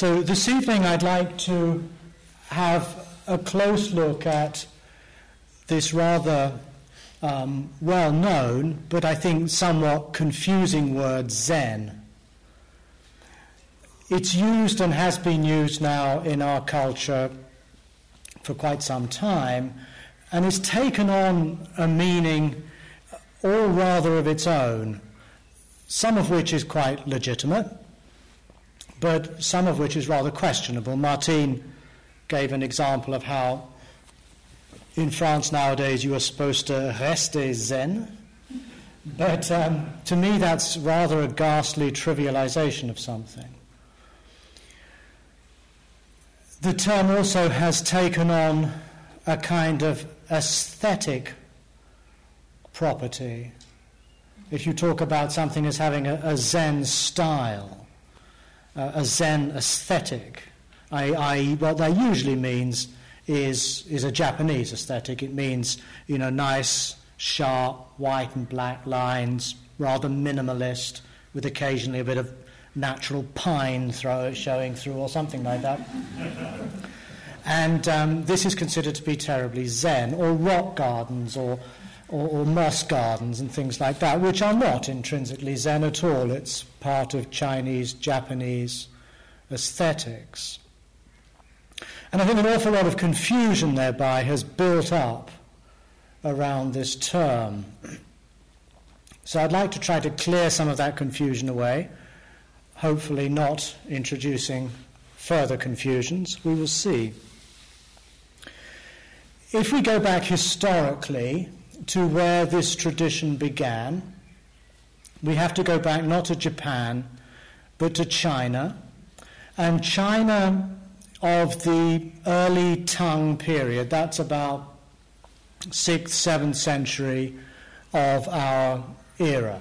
So this evening I'd like to have a close look at this rather um, well known, but I think somewhat confusing word Zen. It's used and has been used now in our culture for quite some time, and it's taken on a meaning all rather of its own, some of which is quite legitimate, but some of which is rather questionable. Martine gave an example of how in France nowadays you are supposed to rester zen. But um, to me, that's rather a ghastly trivialization of something. The term also has taken on a kind of aesthetic property. If you talk about something as having a, a Zen style, uh, a Zen aesthetic, i.e., what that usually means is, is a Japanese aesthetic. It means, you know, nice, sharp, white and black lines, rather minimalist, with occasionally a bit of natural pine throw, showing through or something like that. and um, this is considered to be terribly Zen, or rock gardens, or, or, or moss gardens, and things like that, which are not intrinsically Zen at all. It's part of Chinese, Japanese aesthetics. And I think an awful lot of confusion thereby has built up around this term. So I'd like to try to clear some of that confusion away, hopefully not introducing further confusions. We will see. If we go back historically to where this tradition began, we have to go back not to Japan, but to China. And China of the early Tang period. That's about 6th, 7th century of our era.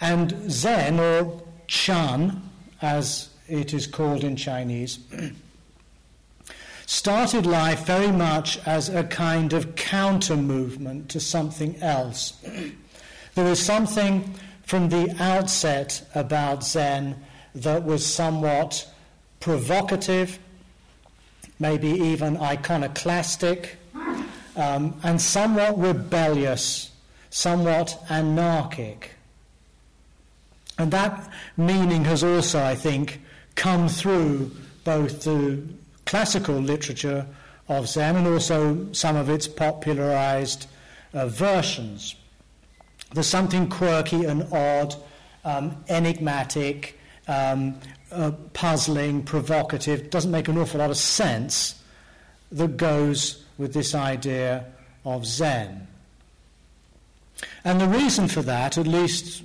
And Zen, or Chan, as it is called in Chinese, started life very much as a kind of counter movement to something else. there was something from the outset about Zen that was somewhat provocative, maybe even iconoclastic, um, and somewhat rebellious, somewhat anarchic. And that meaning has also, I think, come through both the classical literature of Zen and also some of its popularized uh, versions. There's something quirky and odd, um, enigmatic, um, uh, puzzling, provocative, doesn't make an awful lot of sense that goes with this idea of Zen. And the reason for that, at least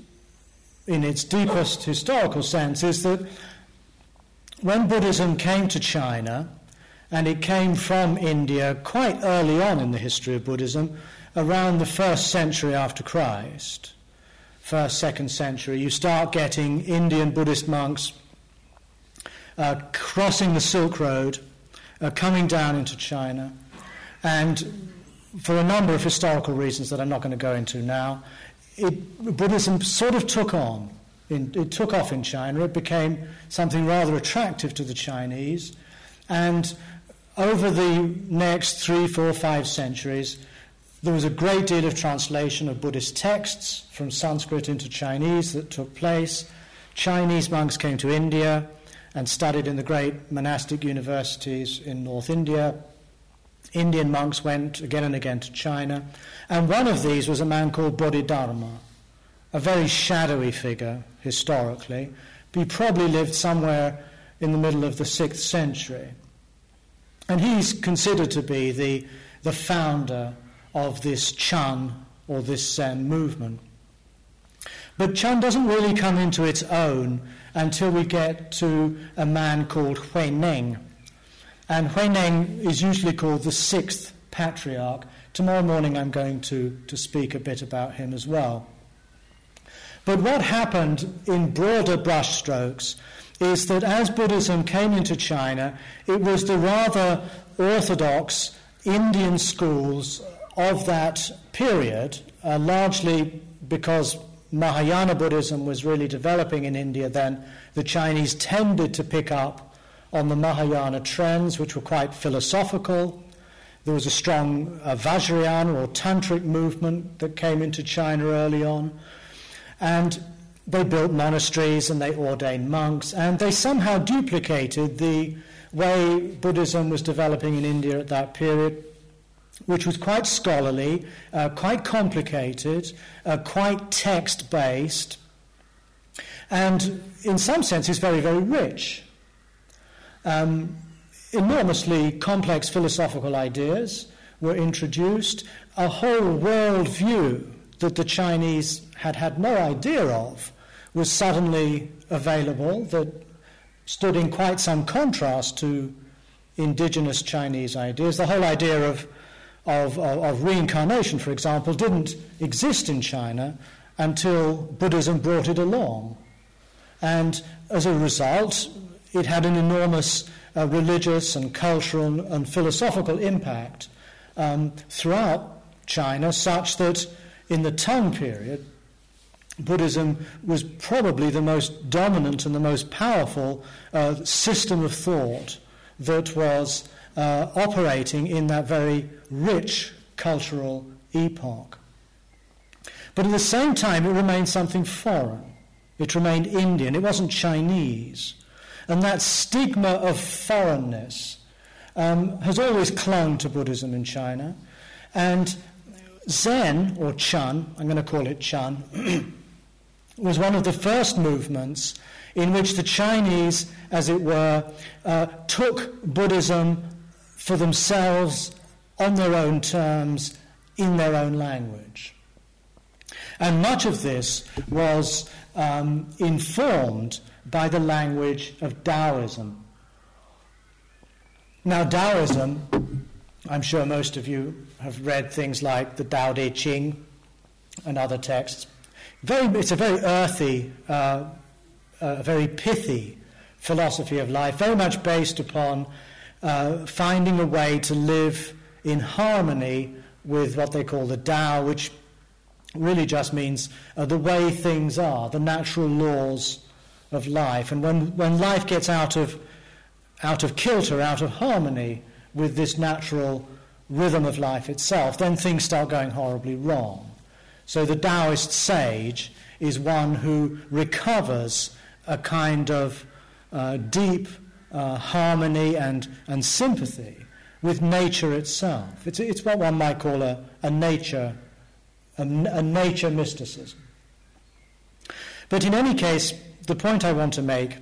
in its deepest historical sense, is that when Buddhism came to China, and it came from India quite early on in the history of Buddhism, around the first century after Christ, first, second century, you start getting Indian Buddhist monks uh, crossing the Silk Road, uh, coming down into China, and for a number of historical reasons that I'm not going to go into now, it, Buddhism sort of took on. In, it took off in China. It became something rather attractive to the Chinese. And over the next three, four, five centuries, there was a great deal of translation of Buddhist texts from Sanskrit into Chinese that took place. Chinese monks came to India and studied in the great monastic universities in North India. Indian monks went again and again to China, and one of these was a man called Bodhidharma, a very shadowy figure historically. but He probably lived somewhere in the middle of the sixth century. And he's considered to be the, the founder of this Chan or this Zen movement. But Chan doesn't really come into its own until we get to a man called Huineng. And Huineng is usually called the sixth patriarch. Tomorrow morning I'm going to, to speak a bit about him as well. But what happened in broader brushstrokes is that as Buddhism came into China, it was the rather orthodox Indian schools of that period, uh, largely because Mahayana Buddhism was really developing in India then, the Chinese tended to pick up on the Mahayana trends, which were quite philosophical. There was a strong uh, Vajrayana or Tantric movement that came into China early on. And they built monasteries and they ordained monks, and they somehow duplicated the way Buddhism was developing in India at that period, which was quite scholarly, uh, quite complicated, uh, quite text based, and in some senses very, very rich. Um, enormously complex philosophical ideas were introduced, a whole world view that the Chinese had had no idea of was suddenly available that stood in quite some contrast to indigenous Chinese ideas. The whole idea of, of, of, reincarnation, for example, didn't exist in China until Buddhism brought it along. And as a result, it had an enormous uh, religious and cultural and philosophical impact um, throughout China, such that in the Tang period, Buddhism was probably the most dominant and the most powerful uh, system of thought that was uh, operating in that very rich cultural epoch. But at the same time, it remained something foreign. It remained Indian. It wasn't Chinese. And that stigma of foreignness um, has always clung to Buddhism in China. And Zen, or Chan, I'm going to call it Chan, was one of the first movements in which the Chinese, as it were, uh, took Buddhism for themselves on their own terms in their own language. And much of this was um, informed by the language of Taoism. Now, Taoism, I'm sure most of you have read things like the Tao Te Ching and other texts. Very, it's a very earthy, uh, uh, very pithy philosophy of life, very much based upon uh, finding a way to live in harmony with what they call the Tao, which really just means uh, the way things are, the natural laws of life. And when, when life gets out of, out of kilter, out of harmony with this natural rhythm of life itself, then things start going horribly wrong. So the Taoist sage is one who recovers a kind of uh, deep uh, harmony and, and sympathy with nature itself. It's, it's what one might call a, a nature a, a nature mysticism. But in any case, the point I want to make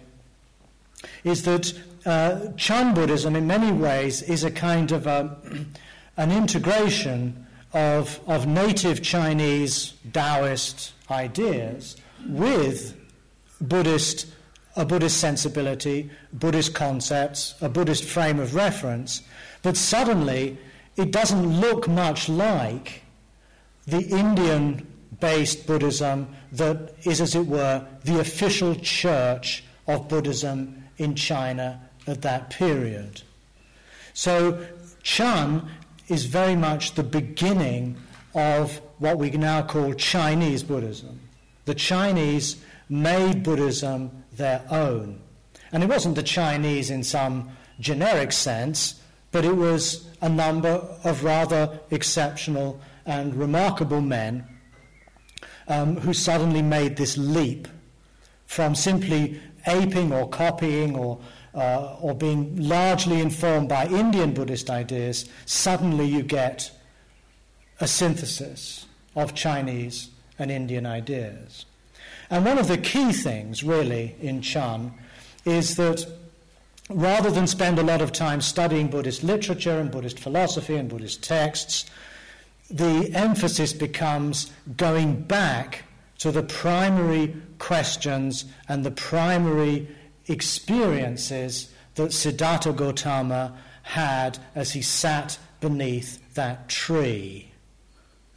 is that uh, Chan Buddhism, in many ways, is a kind of a, an integration of, of native Chinese Taoist ideas with Buddhist, a Buddhist sensibility, Buddhist concepts, a Buddhist frame of reference, but suddenly it doesn't look much like the Indian based Buddhism that is, as it were, the official church of Buddhism in China at that period. So Chan is very much the beginning of what we now call Chinese Buddhism. The Chinese made Buddhism their own. And it wasn't the Chinese in some generic sense, but it was a number of rather exceptional and remarkable men um, who suddenly made this leap from simply aping or copying or uh, or being largely informed by Indian Buddhist ideas, suddenly you get a synthesis of Chinese and Indian ideas. And one of the key things, really, in Chan is that rather than spend a lot of time studying Buddhist literature and Buddhist philosophy and Buddhist texts, the emphasis becomes going back to the primary questions and the primary experiences that Siddhartha Gautama had as he sat beneath that tree.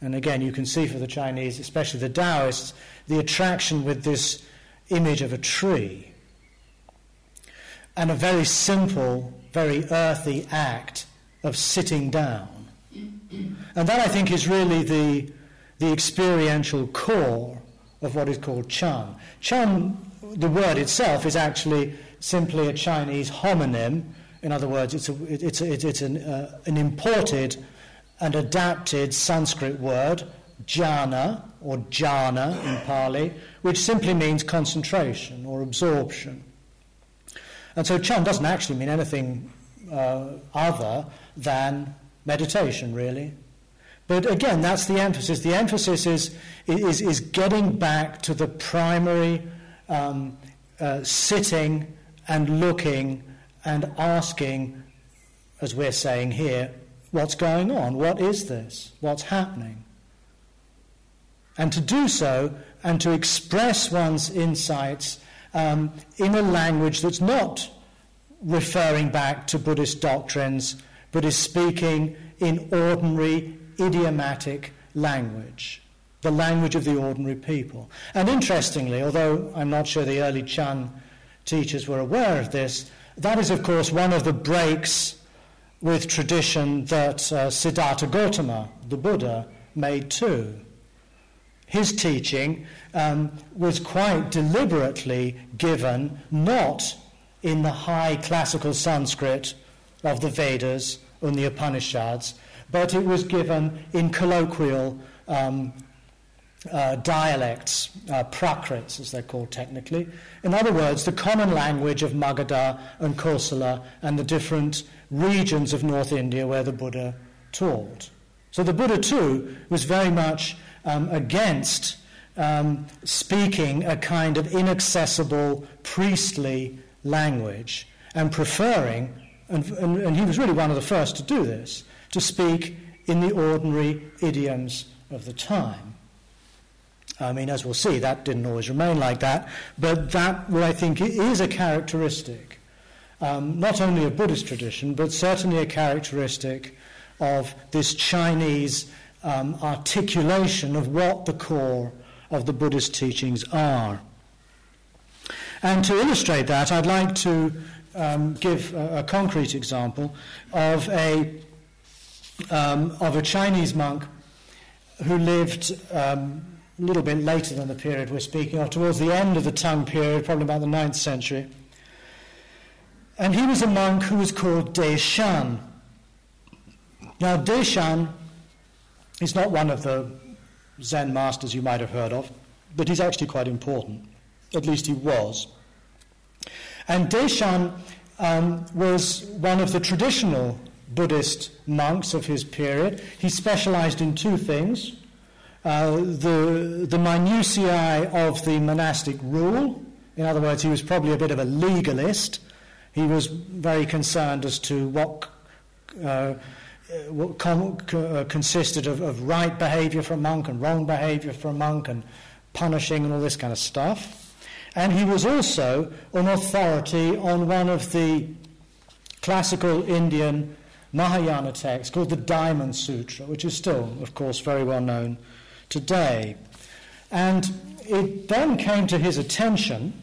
And again, you can see for the Chinese, especially the Taoists, the attraction with this image of a tree. And a very simple, very earthy act of sitting down. And that, I think, is really the, the experiential core of what is called Chan. Chan the word itself is actually simply a Chinese homonym. In other words, it's, a, it's, a, it's an, uh, an imported and adapted Sanskrit word, dhyana or jhana in Pali, which simply means concentration or absorption. And so Chan doesn't actually mean anything uh, other than meditation, really. But again, that's the emphasis. The emphasis is, is, is getting back to the primary um, uh, sitting and looking and asking, as we're saying here, what's going on? What is this? What's happening? And to do so and to express one's insights um, in a language that's not referring back to Buddhist doctrines, but is speaking in ordinary, idiomatic language, the language of the ordinary people. And interestingly, although I'm not sure the early Chan teachers were aware of this, that is, of course, one of the breaks with tradition that uh, Siddhartha Gautama, the Buddha, made too. His teaching um, was quite deliberately given not in the high classical Sanskrit of the Vedas and the Upanishads, but it was given in colloquial um, uh, dialects, uh, prakrits as they're called technically. In other words, the common language of Magadha and Kosala and the different regions of North India where the Buddha taught. So the Buddha too was very much um, against um, speaking a kind of inaccessible priestly language and preferring, and, and, and he was really one of the first to do this, to speak in the ordinary idioms of the time. I mean, as we'll see, that didn't always remain like that, but that, I think, is a characteristic, um, not only of Buddhist tradition, but certainly a characteristic of this Chinese um, articulation of what the core of the Buddhist teachings are. And to illustrate that, I'd like to um, give a, a, concrete example of a, um, of a Chinese monk who lived um, a little bit later than the period we're speaking of, towards the end of the Tang period, probably about the 9th century. And he was a monk who was called De Shan. Now, De Shan is not one of the Zen masters you might have heard of, but he's actually quite important. At least he was. And Deshan um, was one of the traditional Buddhist monks of his period. He specialized in two things uh, the, the minutiae of the monastic rule. In other words, he was probably a bit of a legalist. He was very concerned as to what, uh, what com- uh, consisted of, of right behavior for a monk and wrong behavior for a monk and punishing and all this kind of stuff. And he was also an authority on one of the classical Indian Mahayana texts called the Diamond Sutra, which is still, of course, very well known today. And it then came to his attention.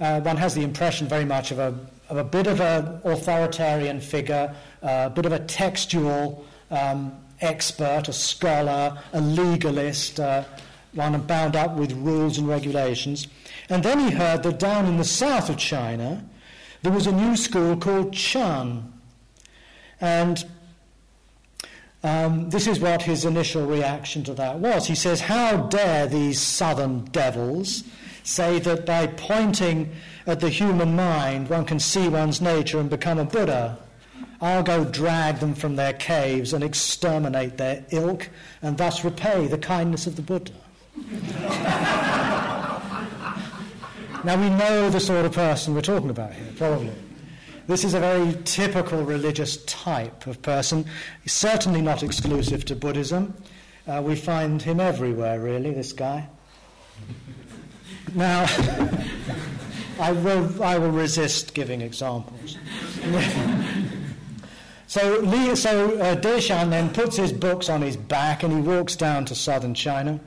Uh, one has the impression very much of a, of a bit of an authoritarian figure, uh, a bit of a textual um, expert, a scholar, a legalist, uh, one bound up with rules and regulations. And then he heard that down in the south of China, there was a new school called Chan. And um, this is what his initial reaction to that was. He says, How dare these southern devils say that by pointing at the human mind one can see one's nature and become a Buddha? I'll go drag them from their caves and exterminate their ilk and thus repay the kindness of the Buddha. Now we know the sort of person we're talking about here, probably. This is a very typical religious type of person, certainly not exclusive to Buddhism. Uh, we find him everywhere, really, this guy. Now, I, will, I will resist giving examples. so, Li, so uh, Deshan then puts his books on his back and he walks down to southern China.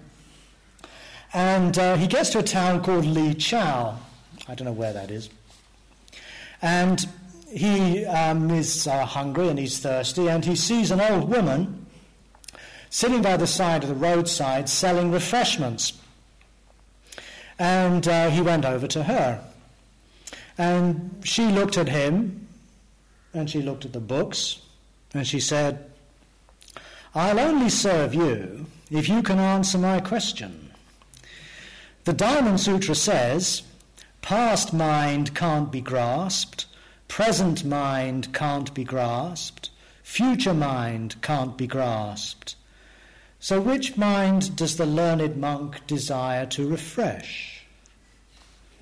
And uh, he gets to a town called Li Chao. I don't know where that is. And he um, is uh, hungry and he's thirsty, and he sees an old woman sitting by the side of the roadside selling refreshments. And uh, he went over to her. And she looked at him, and she looked at the books, and she said, I'll only serve you if you can answer my question. The Diamond Sutra says, past mind can't be grasped, present mind can't be grasped, future mind can't be grasped. So, which mind does the learned monk desire to refresh?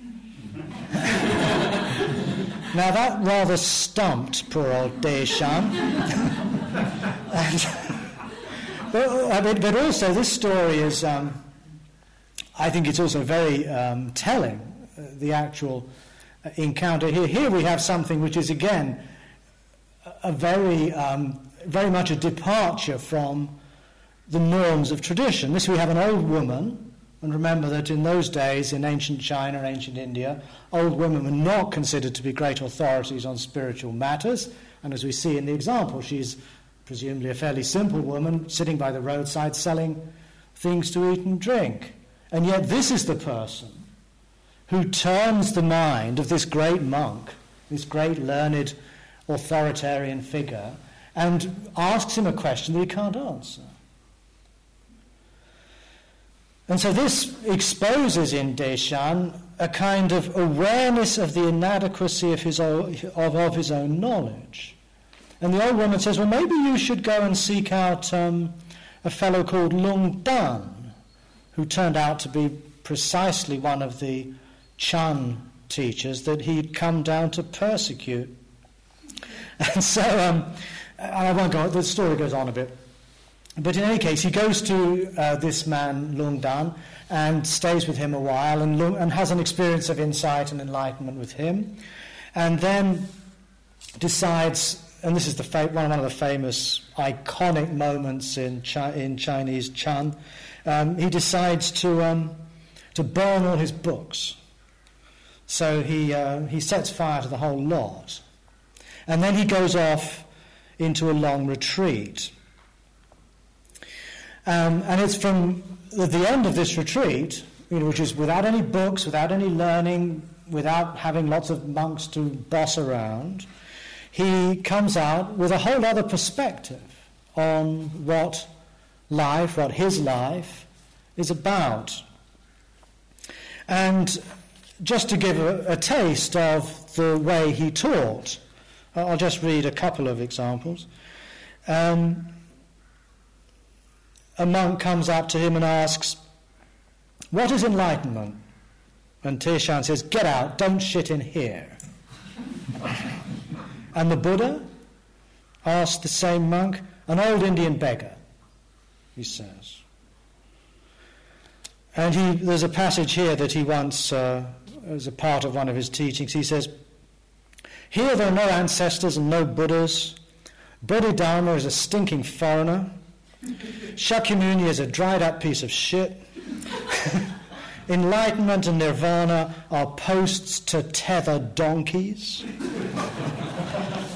now, that rather stumped poor old Deshan. and, but, but, also, this story is, um, I think it's also very um, telling, uh, the actual uh, encounter here. Here we have something which is, again, a very, um, very much a departure from the norms of tradition. This we have an old woman, and remember that in those days, in ancient China, ancient India, old women were not considered to be great authorities on spiritual matters. And as we see in the example, she's presumably a fairly simple woman sitting by the roadside selling things to eat and drink. And yet, this is the person who turns the mind of this great monk, this great learned authoritarian figure, and asks him a question that he can't answer. And so this exposes in Deshan a kind of awareness of the inadequacy of his, own, of, of his own knowledge. And the old woman says, well, maybe you should go and seek out um, a fellow called Lung Dan, who turned out to be precisely one of the Chan teachers that he'd come down to persecute. And so, um, I won't go, the story goes on a bit. But in any case, he goes to uh, this man, Lung Dan, and stays with him a while and, Lung, and has an experience of insight and enlightenment with him. And then decides, and this is the fa- one, one of the famous iconic moments in, Chi- in Chinese Chan, um, he decides to, um, to burn all his books. So he, uh, he sets fire to the whole lot. And then he goes off into a long retreat. Um, and it's from the end of this retreat, you know, which is without any books, without any learning, without having lots of monks to boss around, he comes out with a whole other perspective on what life, what his life is about. And just to give a, a taste of the way he taught, I'll just read a couple of examples. Um, a monk comes up to him and asks, What is enlightenment? And Teshan says, Get out, don't shit in here. and the Buddha asked the same monk, An old Indian beggar, he says. And he, there's a passage here that he once, uh, as a part of one of his teachings, he says, Here there are no ancestors and no Buddhas. Bodhidharma is a stinking foreigner. Shakyamuni is a dried up piece of shit. Enlightenment and nirvana are posts to tether donkeys.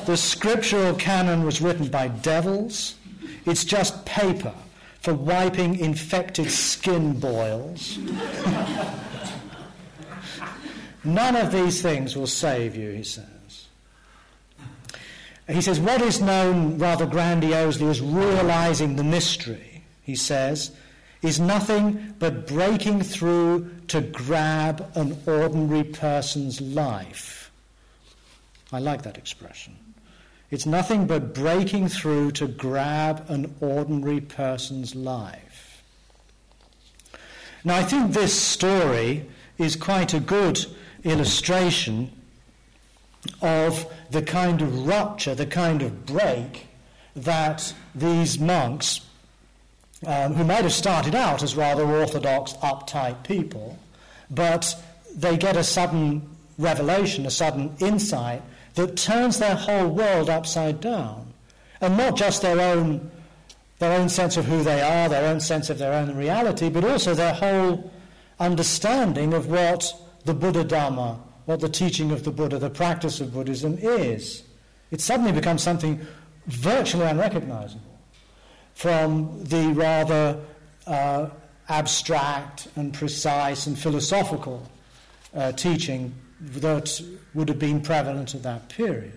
the scriptural canon was written by devils. It's just paper for wiping infected skin boils. None of these things will save you, he says. He says, What is known rather grandiosely as realizing the mystery, he says, is nothing but breaking through to grab an ordinary person's life. I like that expression. It's nothing but breaking through to grab an ordinary person's life. Now, I think this story is quite a good illustration of the kind of rupture, the kind of break that these monks, um, who might have started out as rather orthodox, uptight people, but they get a sudden revelation, a sudden insight that turns their whole world upside down. And not just their own, their own sense of who they are, their own sense of their own reality, but also their whole understanding of what the Buddha Dharma, what the teaching of the Buddha, the practice of Buddhism is. It suddenly becomes something virtually unrecognizable from the rather uh, abstract and precise and philosophical uh, teaching that would have been prevalent at that period.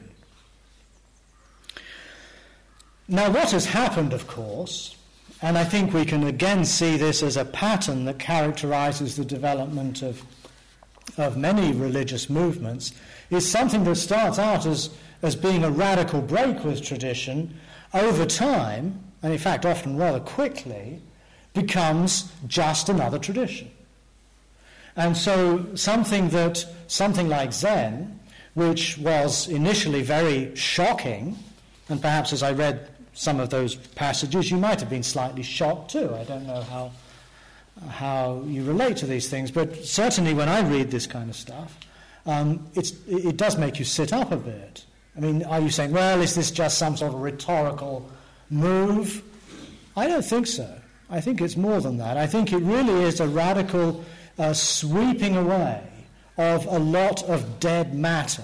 Now, what has happened, of course, and I think we can again see this as a pattern that characterizes the development of, of many religious movements, is something that starts out as, as being a radical break with tradition, over time, and in fact often rather quickly, becomes just another tradition. And so something that something like Zen, which was initially very shocking, and perhaps as I read some of those passages, you might have been slightly shocked too. I don't know how, how you relate to these things, but certainly when I read this kind of stuff, um, it does make you sit up a bit. I mean, are you saying, well, is this just some sort of rhetorical move? I don't think so. I think it's more than that. I think it really is a radical uh, sweeping away of a lot of dead matter.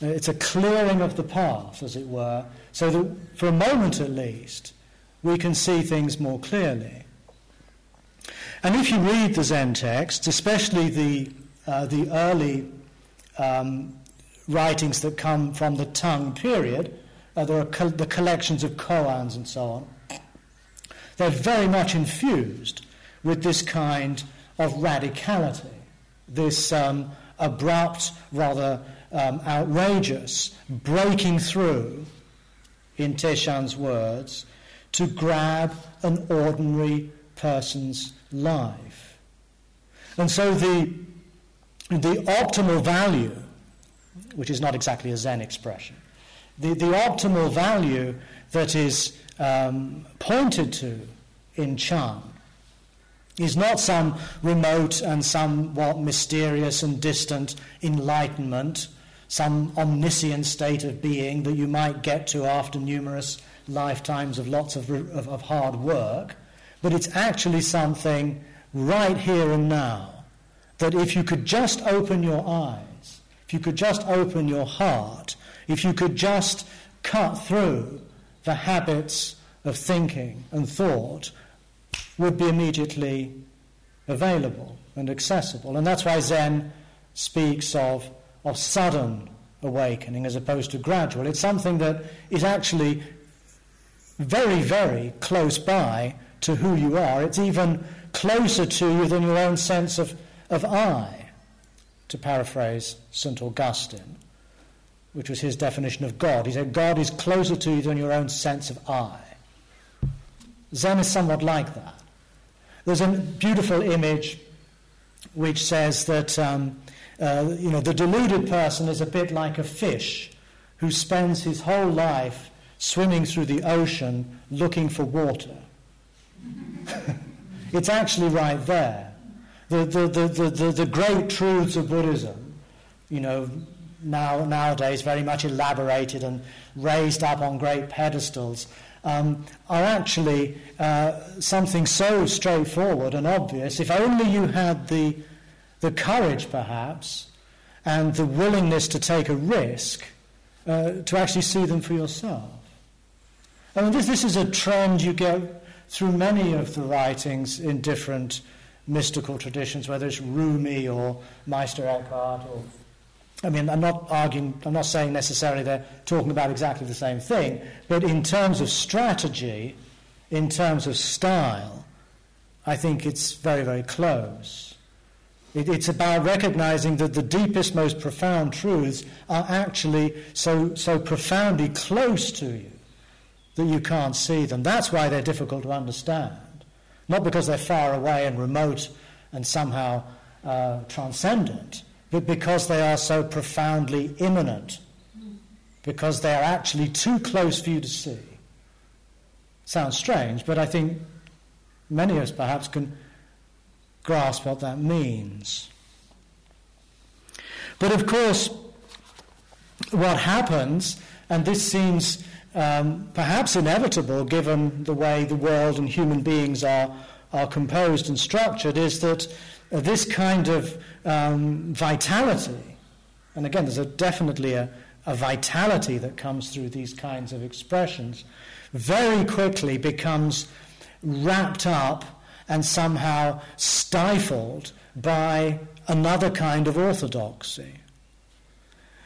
It's a clearing of the path, as it were, so that for a moment at least, we can see things more clearly. And if you read the Zen texts, especially the, uh, the early um, writings that come from the Tang period, uh, there are co- the collections of koans and so on, they're very much infused with this kind of radicality, this um, abrupt, rather um, outrageous breaking through in Teshan's words, to grab an ordinary person's life. And so the, the optimal value, which is not exactly a Zen expression, the, the optimal value that is um, pointed to in Chan is not some remote and somewhat mysterious and distant enlightenment some omniscient state of being that you might get to after numerous lifetimes of lots of, of, of hard work, but it's actually something right here and now that if you could just open your eyes, if you could just open your heart, if you could just cut through the habits of thinking and thought, would be immediately available and accessible. And that's why Zen speaks of of sudden awakening as opposed to gradual. It's something that is actually very, very close by to who you are. It's even closer to you than your own sense of, of I, to paraphrase St. Augustine, which was his definition of God. He said, God is closer to you than your own sense of I. Zen is somewhat like that. There's a beautiful image which says that um, uh, you know, the deluded person is a bit like a fish who spends his whole life swimming through the ocean looking for water. it's actually right there. The, the, the, the, the, the great truths of Buddhism, you know, now, nowadays very much elaborated and raised up on great pedestals, um, are actually uh, something so straightforward and obvious. If only you had the the courage, perhaps, and the willingness to take a risk uh, to actually see them for yourself. I mean, this, this is a trend you get through many of the writings in different mystical traditions, whether it's Rumi or Meister Eckhart or I mean, I'm not arguing, I'm not saying necessarily they're talking about exactly the same thing, but in terms of strategy, in terms of style, I think it's very, very close. It, it's about recognizing that the deepest, most profound truths are actually so, so profoundly close to you that you can't see them. That's why they're difficult to understand. Not because they're far away and remote and somehow uh, transcendent, but because they are so profoundly immanent, because they are actually too close for you to see. Sounds strange, but I think many of us perhaps can grasp what that means. But of course, what happens, and this seems um, perhaps inevitable given the way the world and human beings are, are composed and structured, is that uh, this kind of um, vitality, and again, there's a, definitely a, a vitality that comes through these kinds of expressions, very quickly becomes wrapped up and somehow stifled by another kind of orthodoxy.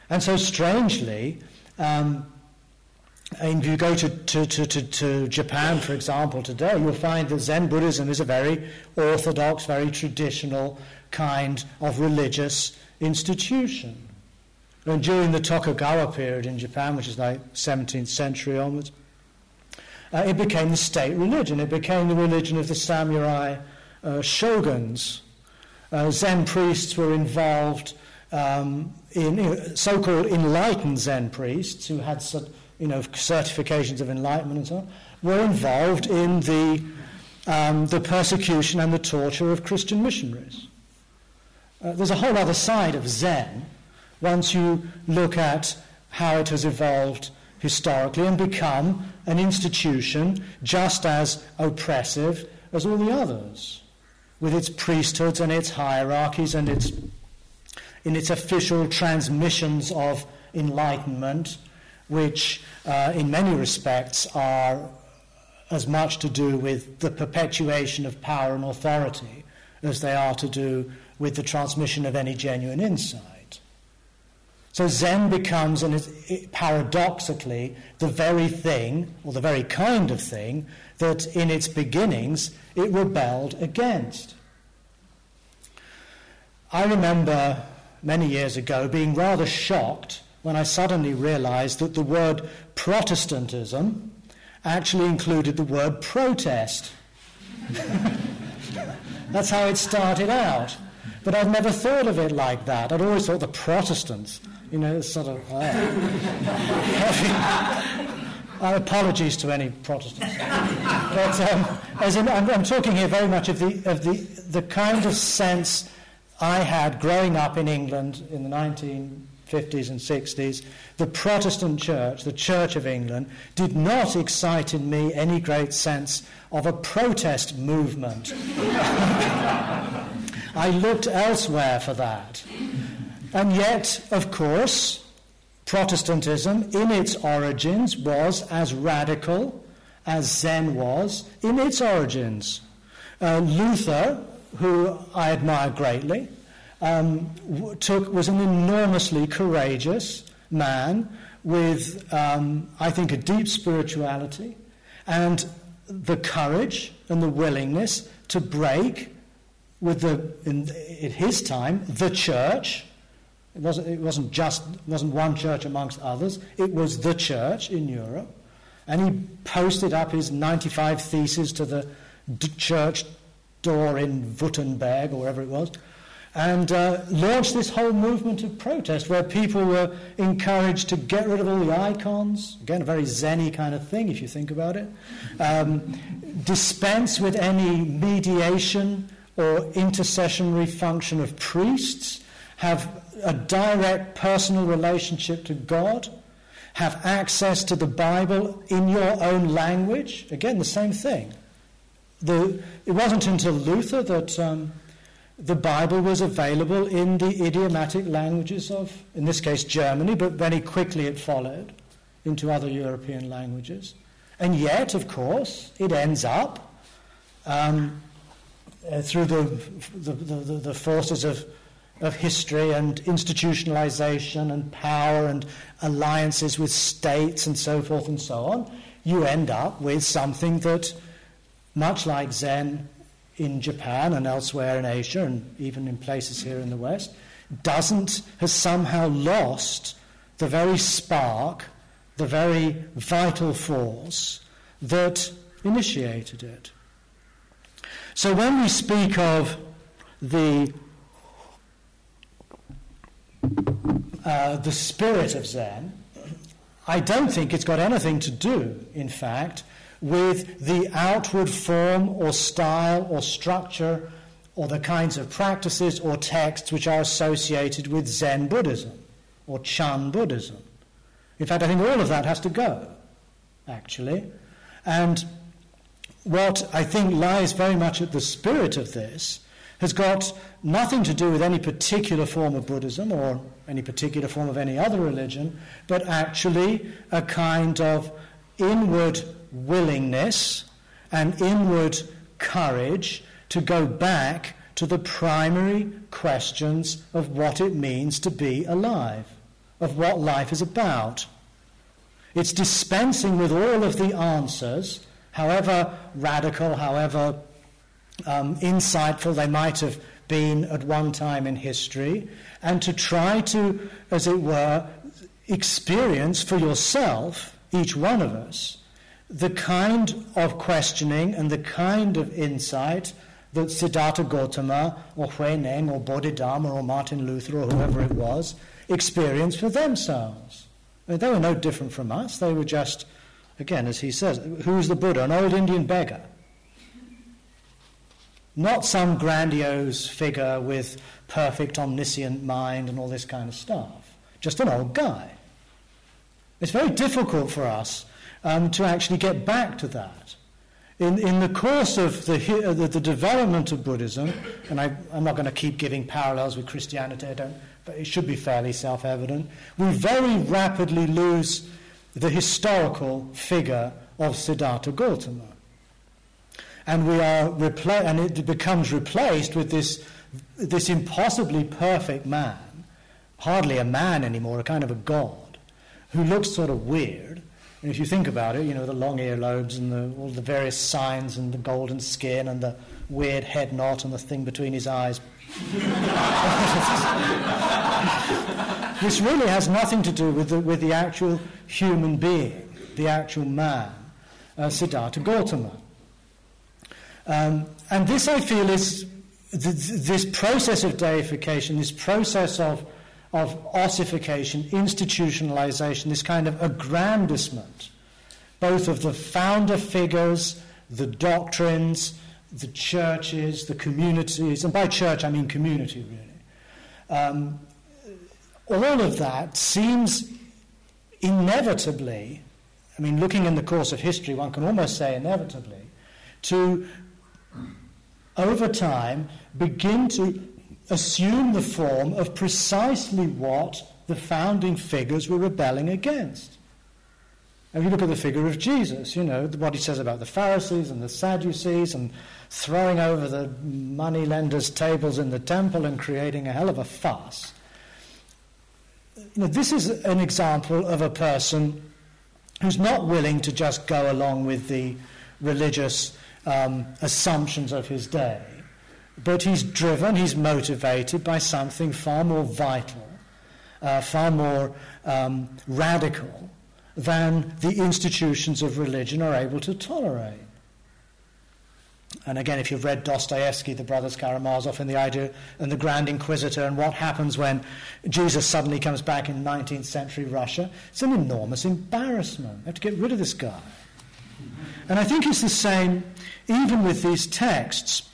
And so, strangely, um, if you go to, to, to, to, Japan, for example, today, you'll find that Zen Buddhism is a very orthodox, very traditional kind of religious institution. And during the Tokugawa period in Japan, which is like 17th century onwards, uh, it became the state religion. It became the religion of the samurai uh, shoguns. Uh, Zen priests were involved um, in you know, so-called enlightened Zen priests who had you know, certifications of enlightenment and so on, were involved in the, um, the persecution and the torture of Christian missionaries. Uh, there's a whole other side of Zen once you look at how it has evolved historically and become an institution just as oppressive as all the others, with its priesthoods and its hierarchies and its, in its official transmissions of enlightenment, which uh, in many respects are as much to do with the perpetuation of power and authority as they are to do with the transmission of any genuine insight. So Zen becomes, and paradoxically, the very thing, or the very kind of thing, that in its beginnings it rebelled against. I remember many years ago being rather shocked when I suddenly realized that the word Protestantism actually included the word protest. That's how it started out. But I've never thought of it like that. I'd always thought the Protestants you know, sort of. Uh, apologies to any Protestants. but um, as in, I'm, I'm, talking here very much of, the, of the, the kind of sense I had growing up in England in the 1950s and 60s. The Protestant church, the Church of England, did not excite in me any great sense of a protest movement. I looked elsewhere for that. And yet, of course, Protestantism in its origins was as radical as Zen was in its origins. Uh, Luther, who I admire greatly, um, took, was an enormously courageous man with, um, I think, a deep spirituality and the courage and the willingness to break with the, in, in his time, the church it wasn't, it wasn't just wasn't one church amongst others. It was the church in Europe. And he posted up his 95 theses to the church door in Wittenberg or wherever it was, and uh, launched this whole movement of protest where people were encouraged to get rid of all the icons. Again, a very zenny kind of thing if you think about it. Um, dispense with any mediation or intercessionary function of priests. Have a direct personal relationship to God, have access to the Bible in your own language. Again, the same thing. The, it wasn't until Luther that um, the Bible was available in the idiomatic languages of, in this case, Germany, but very quickly it followed into other European languages. And yet, of course, it ends up um, uh, through the, the, the, the forces of of history and institutionalization and power and alliances with states and so forth and so on, you end up with something that, much like Zen in Japan and elsewhere in Asia and even in places here in the West, doesn't, has somehow lost the very spark, the very vital force that initiated it. So when we speak of the uh, the spirit of Zen, I don't think it's got anything to do, in fact, with the outward form or style or structure or the kinds of practices or texts which are associated with Zen Buddhism or Chan Buddhism. In fact, I think all of that has to go, actually. And what I think lies very much at the spirit of this has got nothing to do with any particular form of Buddhism or any particular form of any other religion, but actually a kind of inward willingness and inward courage to go back to the primary questions of what it means to be alive, of what life is about. It's dispensing with all of the answers, however radical, however um, insightful they might have been at one time in history, and to try to, as it were, experience for yourself, each one of us, the kind of questioning and the kind of insight that Siddhartha Gautama or Huineng or Bodhidharma or Martin Luther or whoever it was experienced for themselves. I mean, they were no different from us. They were just, again, as he says, who's the Buddha? An old Indian beggar. Not some grandiose figure with perfect omniscient mind and all this kind of stuff. Just an old guy. It's very difficult for us um, to actually get back to that. In, in the course of the, the, the development of Buddhism, and I, am not going to keep giving parallels with Christianity, I don't, but it should be fairly self evident, we very rapidly lose the historical figure of Siddhartha Gautama and we are repla- and it becomes replaced with this this impossibly perfect man, hardly a man anymore, a kind of a god, who looks sort of weird. And if you think about it, you know the long earlobes and the, all the various signs and the golden skin and the weird head knot and the thing between his eyes. this really has nothing to do with the, with the actual human being, the actual man, uh, Siddhartha Gautama. Um, and this, I feel, is th- this process of deification, this process of, of ossification, institutionalization, this kind of aggrandizement, both of the founder figures, the doctrines, the churches, the communities, and by church I mean community really. Um, all of that seems inevitably, I mean, looking in the course of history, one can almost say inevitably, to over time, begin to assume the form of precisely what the founding figures were rebelling against. If you look at the figure of Jesus, you know, what he says about the Pharisees and the Sadducees and throwing over the money lenders' tables in the temple and creating a hell of a fuss. You know, this is an example of a person who's not willing to just go along with the religious um, assumptions of his day. But he's driven, he's motivated by something far more vital, uh, far more um, radical than the institutions of religion are able to tolerate. And again, if you've read Dostoevsky, the brothers Karamazov, and the idea and the Grand Inquisitor, and what happens when Jesus suddenly comes back in 19th century Russia, it's an enormous embarrassment. They have to get rid of this guy. And I think it's the same even with these texts,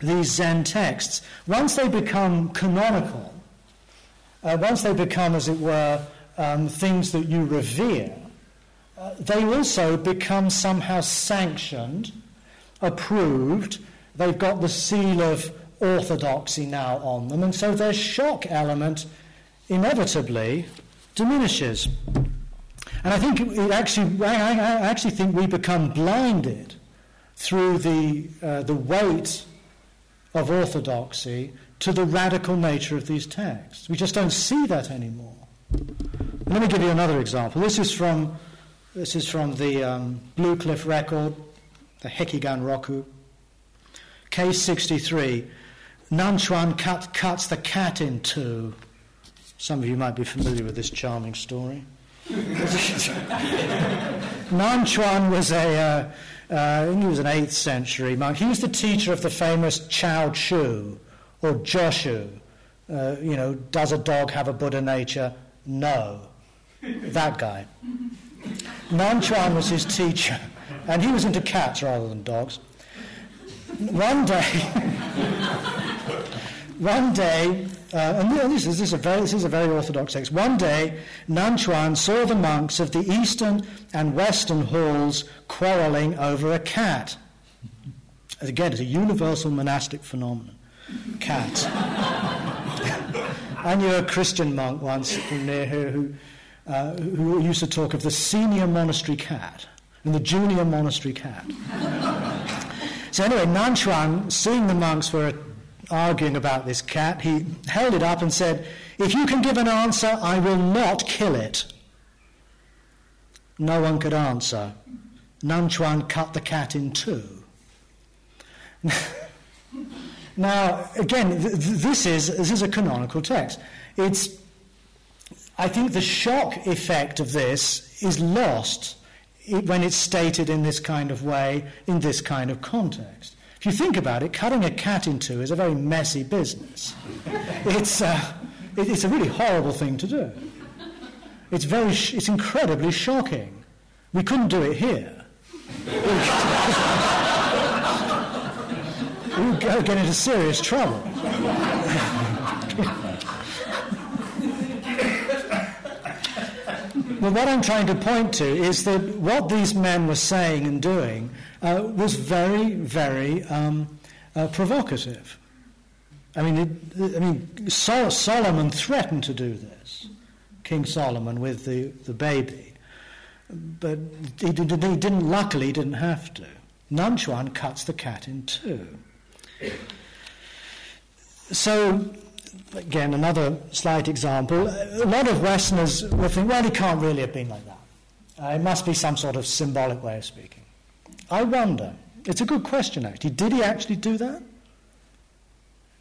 these Zen texts. Once they become canonical, uh, once they become, as it were, um, things that you revere, uh, they also become somehow sanctioned, approved. They've got the seal of orthodoxy now on them, and so their shock element inevitably diminishes. And I think it actually, I, actually think we become blinded through the, uh, the weight of orthodoxy to the radical nature of these texts. We just don't see that anymore. Let me give you another example. This is from, this is from the um, Blue Cliff record, the Hekigan Roku. Case 63. Nanchuan cut, cuts the cat in two. Some of you might be familiar with this charming story. Nanchuan was a, uh, uh, he was an 8th century monk. He was the teacher of the famous Chao Chu or Joshu. Uh, you know, does a dog have a Buddha nature? No. that guy. Nan Nanchuan was his teacher, and he was into cats rather than dogs. One day, one day, uh, and this is, this, is a very, this is a very orthodox text. One day, Nanchuan saw the monks of the eastern and western halls quarrelling over a cat. Again, it's a universal monastic phenomenon. Cat. I knew a Christian monk once from near here who, uh, who used to talk of the senior monastery cat and the junior monastery cat. So anyway, Nanchuan, seeing the monks were arguing about this cat, he held it up and said, If you can give an answer, I will not kill it. No one could answer. Nanchuan cut the cat in two. now, again, th- this is, this is a canonical text. It's, I think the shock effect of this is lost when it's stated in this kind of way, in this kind of context. If you think about it, cutting a cat in two is a very messy business. it's, uh, it's a really horrible thing to do. It's, very sh- it's incredibly shocking. We couldn't do it here. we would get into serious trouble. But what I'm trying to point to is that what these men were saying and doing uh, was very, very um, uh, provocative. I mean, it, I mean, Sol- Solomon threatened to do this, King Solomon with the, the baby, but he, did, he didn't. Luckily, he didn't have to. Nanchuan cuts the cat in two. So again, another slight example. A lot of Westerners will think, well, he can't really have been like that. Uh, it must be some sort of symbolic way of speaking. I wonder. It's a good question, actually. Did he actually do that?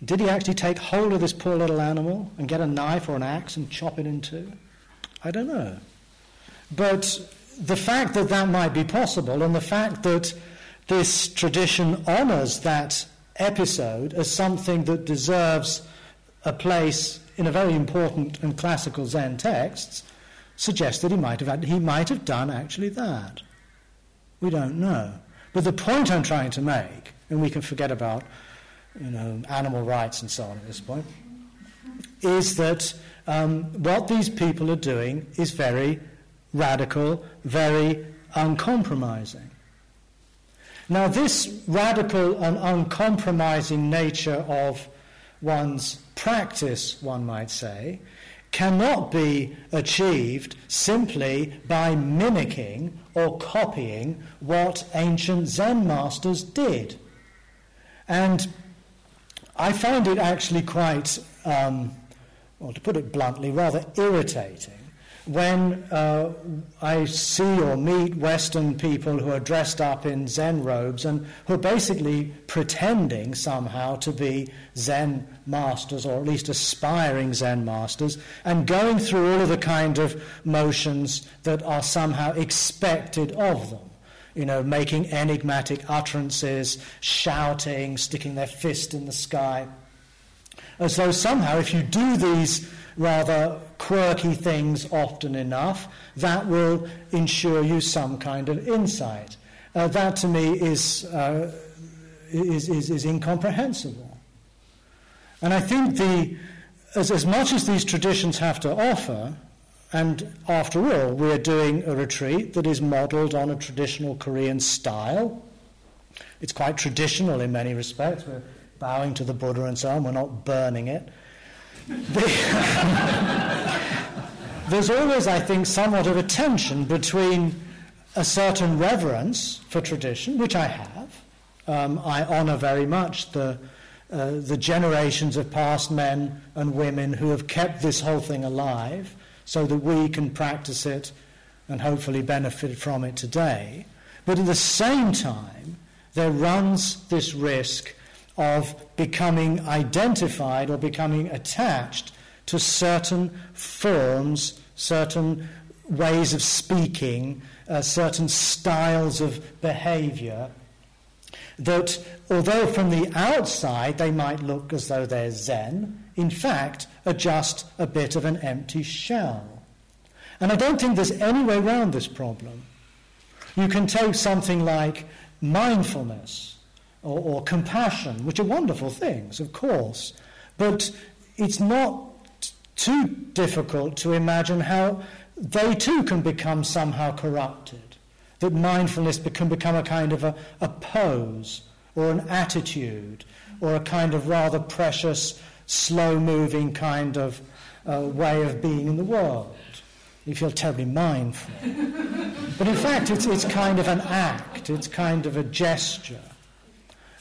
Did he actually take hold of this poor little animal and get a knife or an axe and chop it in two? I don't know. But the fact that that might be possible and the fact that this tradition honors that episode as something that deserves a place in a very important and classical Zen texts suggests that he might have, he might have done actually that. We don't know. But the point I'm trying to make, and we can forget about you know, animal rights and so on at this point, is that um, what these people are doing is very radical, very uncompromising. Now, this radical and uncompromising nature of one's practice, one might say, cannot be achieved simply by mimicking or copying what ancient Zen masters did. And I find it actually quite, um, well, to put it bluntly, rather irritating when uh, I see or meet Western people who are dressed up in Zen robes and who are basically pretending somehow to be Zen masters, or at least aspiring Zen masters, and going through all of the kind of motions that are somehow expected of them. You know, making enigmatic utterances, shouting, sticking their fist in the sky. As though somehow, if you do these rather quirky things often enough, that will ensure you some kind of insight. Uh, that to me is, uh, is, is, is, incomprehensible. And I think the, as, as much as these traditions have to offer, and after all, we're doing a retreat that is modeled on a traditional Korean style. It's quite traditional in many respects. We're bowing to the Buddha and so on, we're not burning it. there's always, I think, somewhat of a tension between a certain reverence for tradition, which I have. Um, I honour very much the, uh, the generations of past men and women who have kept this whole thing alive so that we can practice it and hopefully benefit from it today. But at the same time, there runs this risk of becoming identified or becoming attached to certain forms, certain ways of speaking, uh, certain styles of behavior that, although from the outside they might look as though they're Zen, in fact are just a bit of an empty shell. And I don't think there's any way around this problem. You can take something like mindfulness or, or compassion, which are wonderful things, of course, but it's not too difficult to imagine how they too can become somehow corrupted. That mindfulness can become a kind of a, a pose or an attitude or a kind of rather precious, slow moving kind of uh, way of being in the world. You feel terribly mindful. but in fact, it's, it's kind of an act, it's kind of a gesture.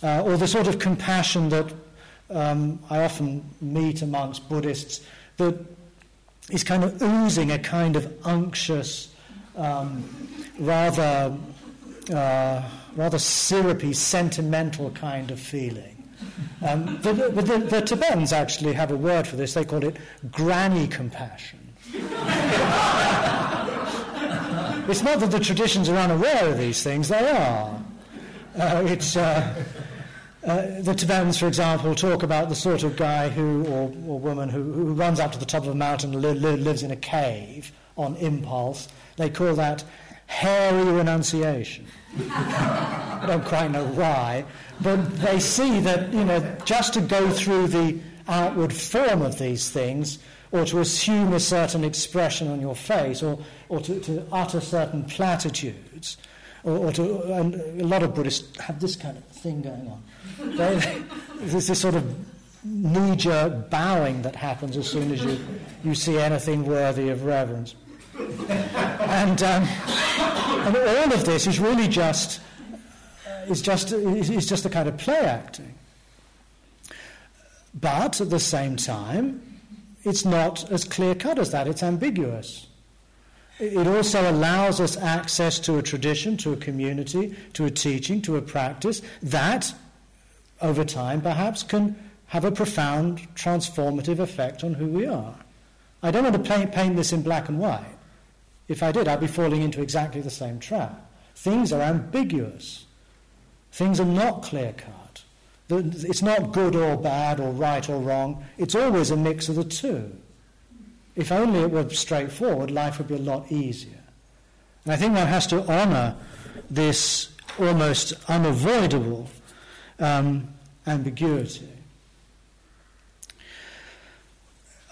uh, or the sort of compassion that um, I often meet amongst Buddhists that is kind of oozing a kind of unctuous, um, rather, uh, rather syrupy, sentimental kind of feeling. Um, the, the, the, Tibetans actually have a word for this. They call it granny compassion. it's not that the traditions are unaware of these things, they are. Uh, it's, uh, uh, the Tibetans, for example, talk about the sort of guy who, or, or woman who, who runs up to the top of a mountain and li- li- lives in a cave on impulse. They call that hairy renunciation. I don't quite know why, but they see that, you know, just to go through the outward form of these things, or to assume a certain expression on your face, or, or to, to utter certain platitudes, or, or to, and a lot of Buddhists have this kind of thing going on. They, there's this sort of knee-jerk bowing that happens as soon as you, you see anything worthy of reverence. And, um, and all of this is really just is just is just a kind of play acting. But at the same time, it's not as clear cut as that. It's ambiguous. It also allows us access to a tradition, to a community, to a teaching, to a practice that, over time, perhaps can have a profound transformative effect on who we are. I don't want to paint this in black and white. If I did, I'd be falling into exactly the same trap. Things are ambiguous. Things are not clear cut. It's not good or bad or right or wrong. It's always a mix of the two. If only it were straightforward, life would be a lot easier. And I think one has to honour this almost unavoidable um, ambiguity.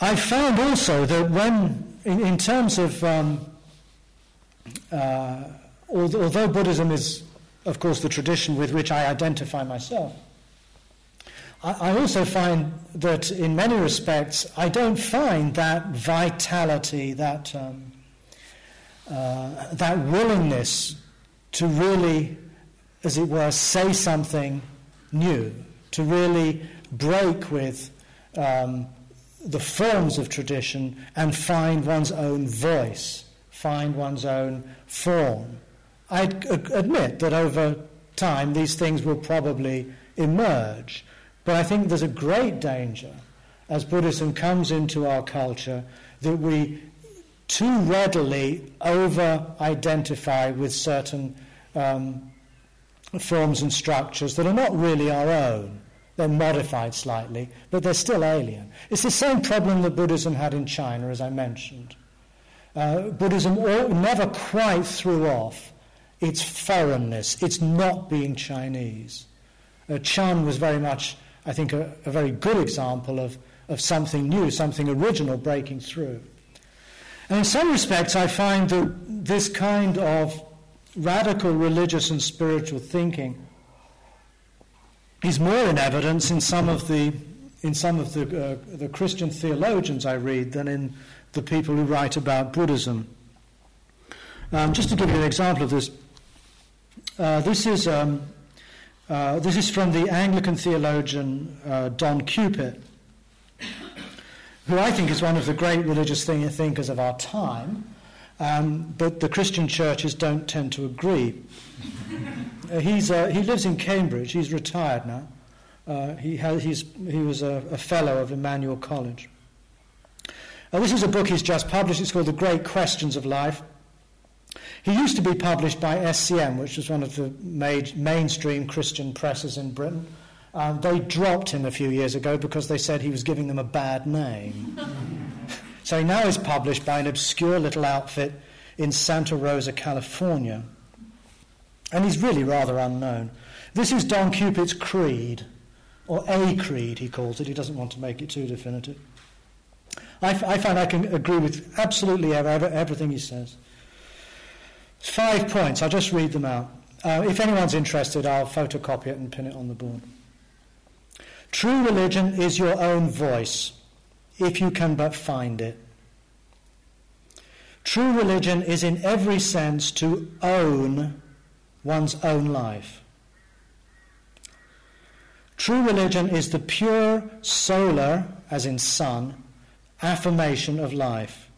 I found also that when, in, in terms of, um, although Buddhism is, of course, the tradition with which I identify myself, I also find that in many respects, I don't find that vitality, that, um, uh, that willingness to really, as it were, say something new, to really break with um, the forms of tradition and find one's own voice, find one's own form. I admit that over time these things will probably emerge. But I think there's a great danger as Buddhism comes into our culture that we too readily over identify with certain um, forms and structures that are not really our own. They're modified slightly, but they're still alien. It's the same problem that Buddhism had in China, as I mentioned. Uh, Buddhism all, never quite threw off its foreignness, its not being Chinese. Uh, Chan was very much I think, a, a very good example of, of something new, something original breaking through. And in some respects, I find that this kind of radical religious and spiritual thinking is more in evidence in some of the, in some of the, uh, the Christian theologians I read than in the people who write about Buddhism. Um, just to give you an example of this, uh, this is um, uh, this is from the Anglican theologian uh, Don Cupitt, who I think is one of the great religious thinkers of our time, um, but the Christian churches don't tend to agree. uh, he's, uh, he lives in Cambridge, he's retired now. Uh, he, has, he was a, a, fellow of Emmanuel College. This is a book he's just published, it's called The Great Questions of Life. He used to be published by SCM, which was one of the mainstream Christian presses in Britain. Um, they dropped him a few years ago because they said he was giving them a bad name. so he now is published by an obscure little outfit in Santa Rosa, California. And he's really rather unknown. This is Don Cupitt's creed, or a creed, he calls it. He doesn't want to make it too definitive. I, I find I can agree with absolutely everything he says. Five points. I'll just read them out. Uh, if anyone's interested, I'll photocopy it and pin it on the board. True religion is your own voice, if you can but find it. True religion is in every sense to own one's own life. True religion is the pure solar, as in sun, affirmation of life,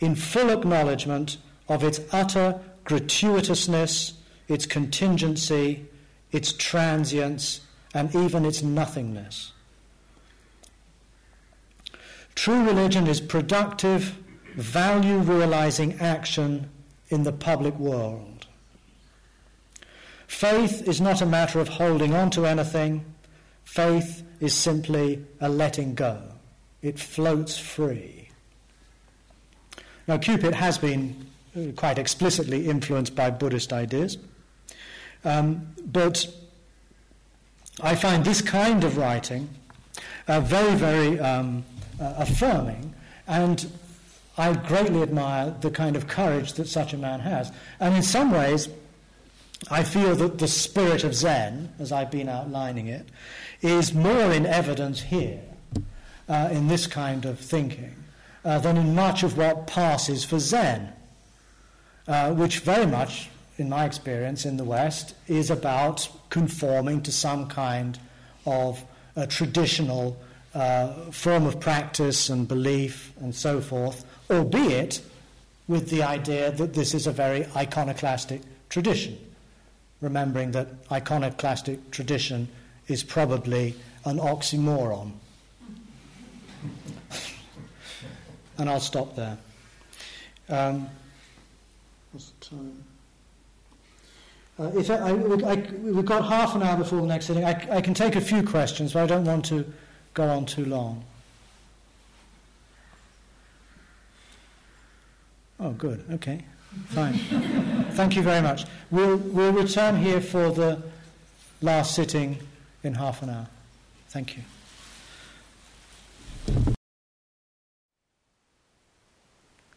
in full acknowledgement of its utter gratuitousness, its contingency, its transience, and even its nothingness. True religion is productive, value realizing action in the public world. Faith is not a matter of holding on to anything, faith is simply a letting go. It floats free. Now, Cupitt has been quite explicitly influenced by Buddhist ideas, um, but I find this kind of writing uh, very, very um, uh, affirming, and I greatly admire the kind of courage that such a man has. And in some ways, I feel that the spirit of Zen, as I've been outlining it, is more in evidence here, uh, in this kind of thinking, uh, than in much of what passes for Zen, uh, which very much, in my experience in the West, is about conforming to some kind of a traditional uh, form of practice and belief and so forth, albeit with the idea that this is a very iconoclastic tradition, remembering that iconoclastic tradition is probably an oxymoron. And I'll stop there. Um, what's the time? Uh, if I, I, we've got half an hour before the next sitting. I, I can take a few questions, but I don't want to go on too long. Oh, good. Okay. Fine. Thank you very much. We'll, we'll return here for the last sitting in half an hour. Thank you.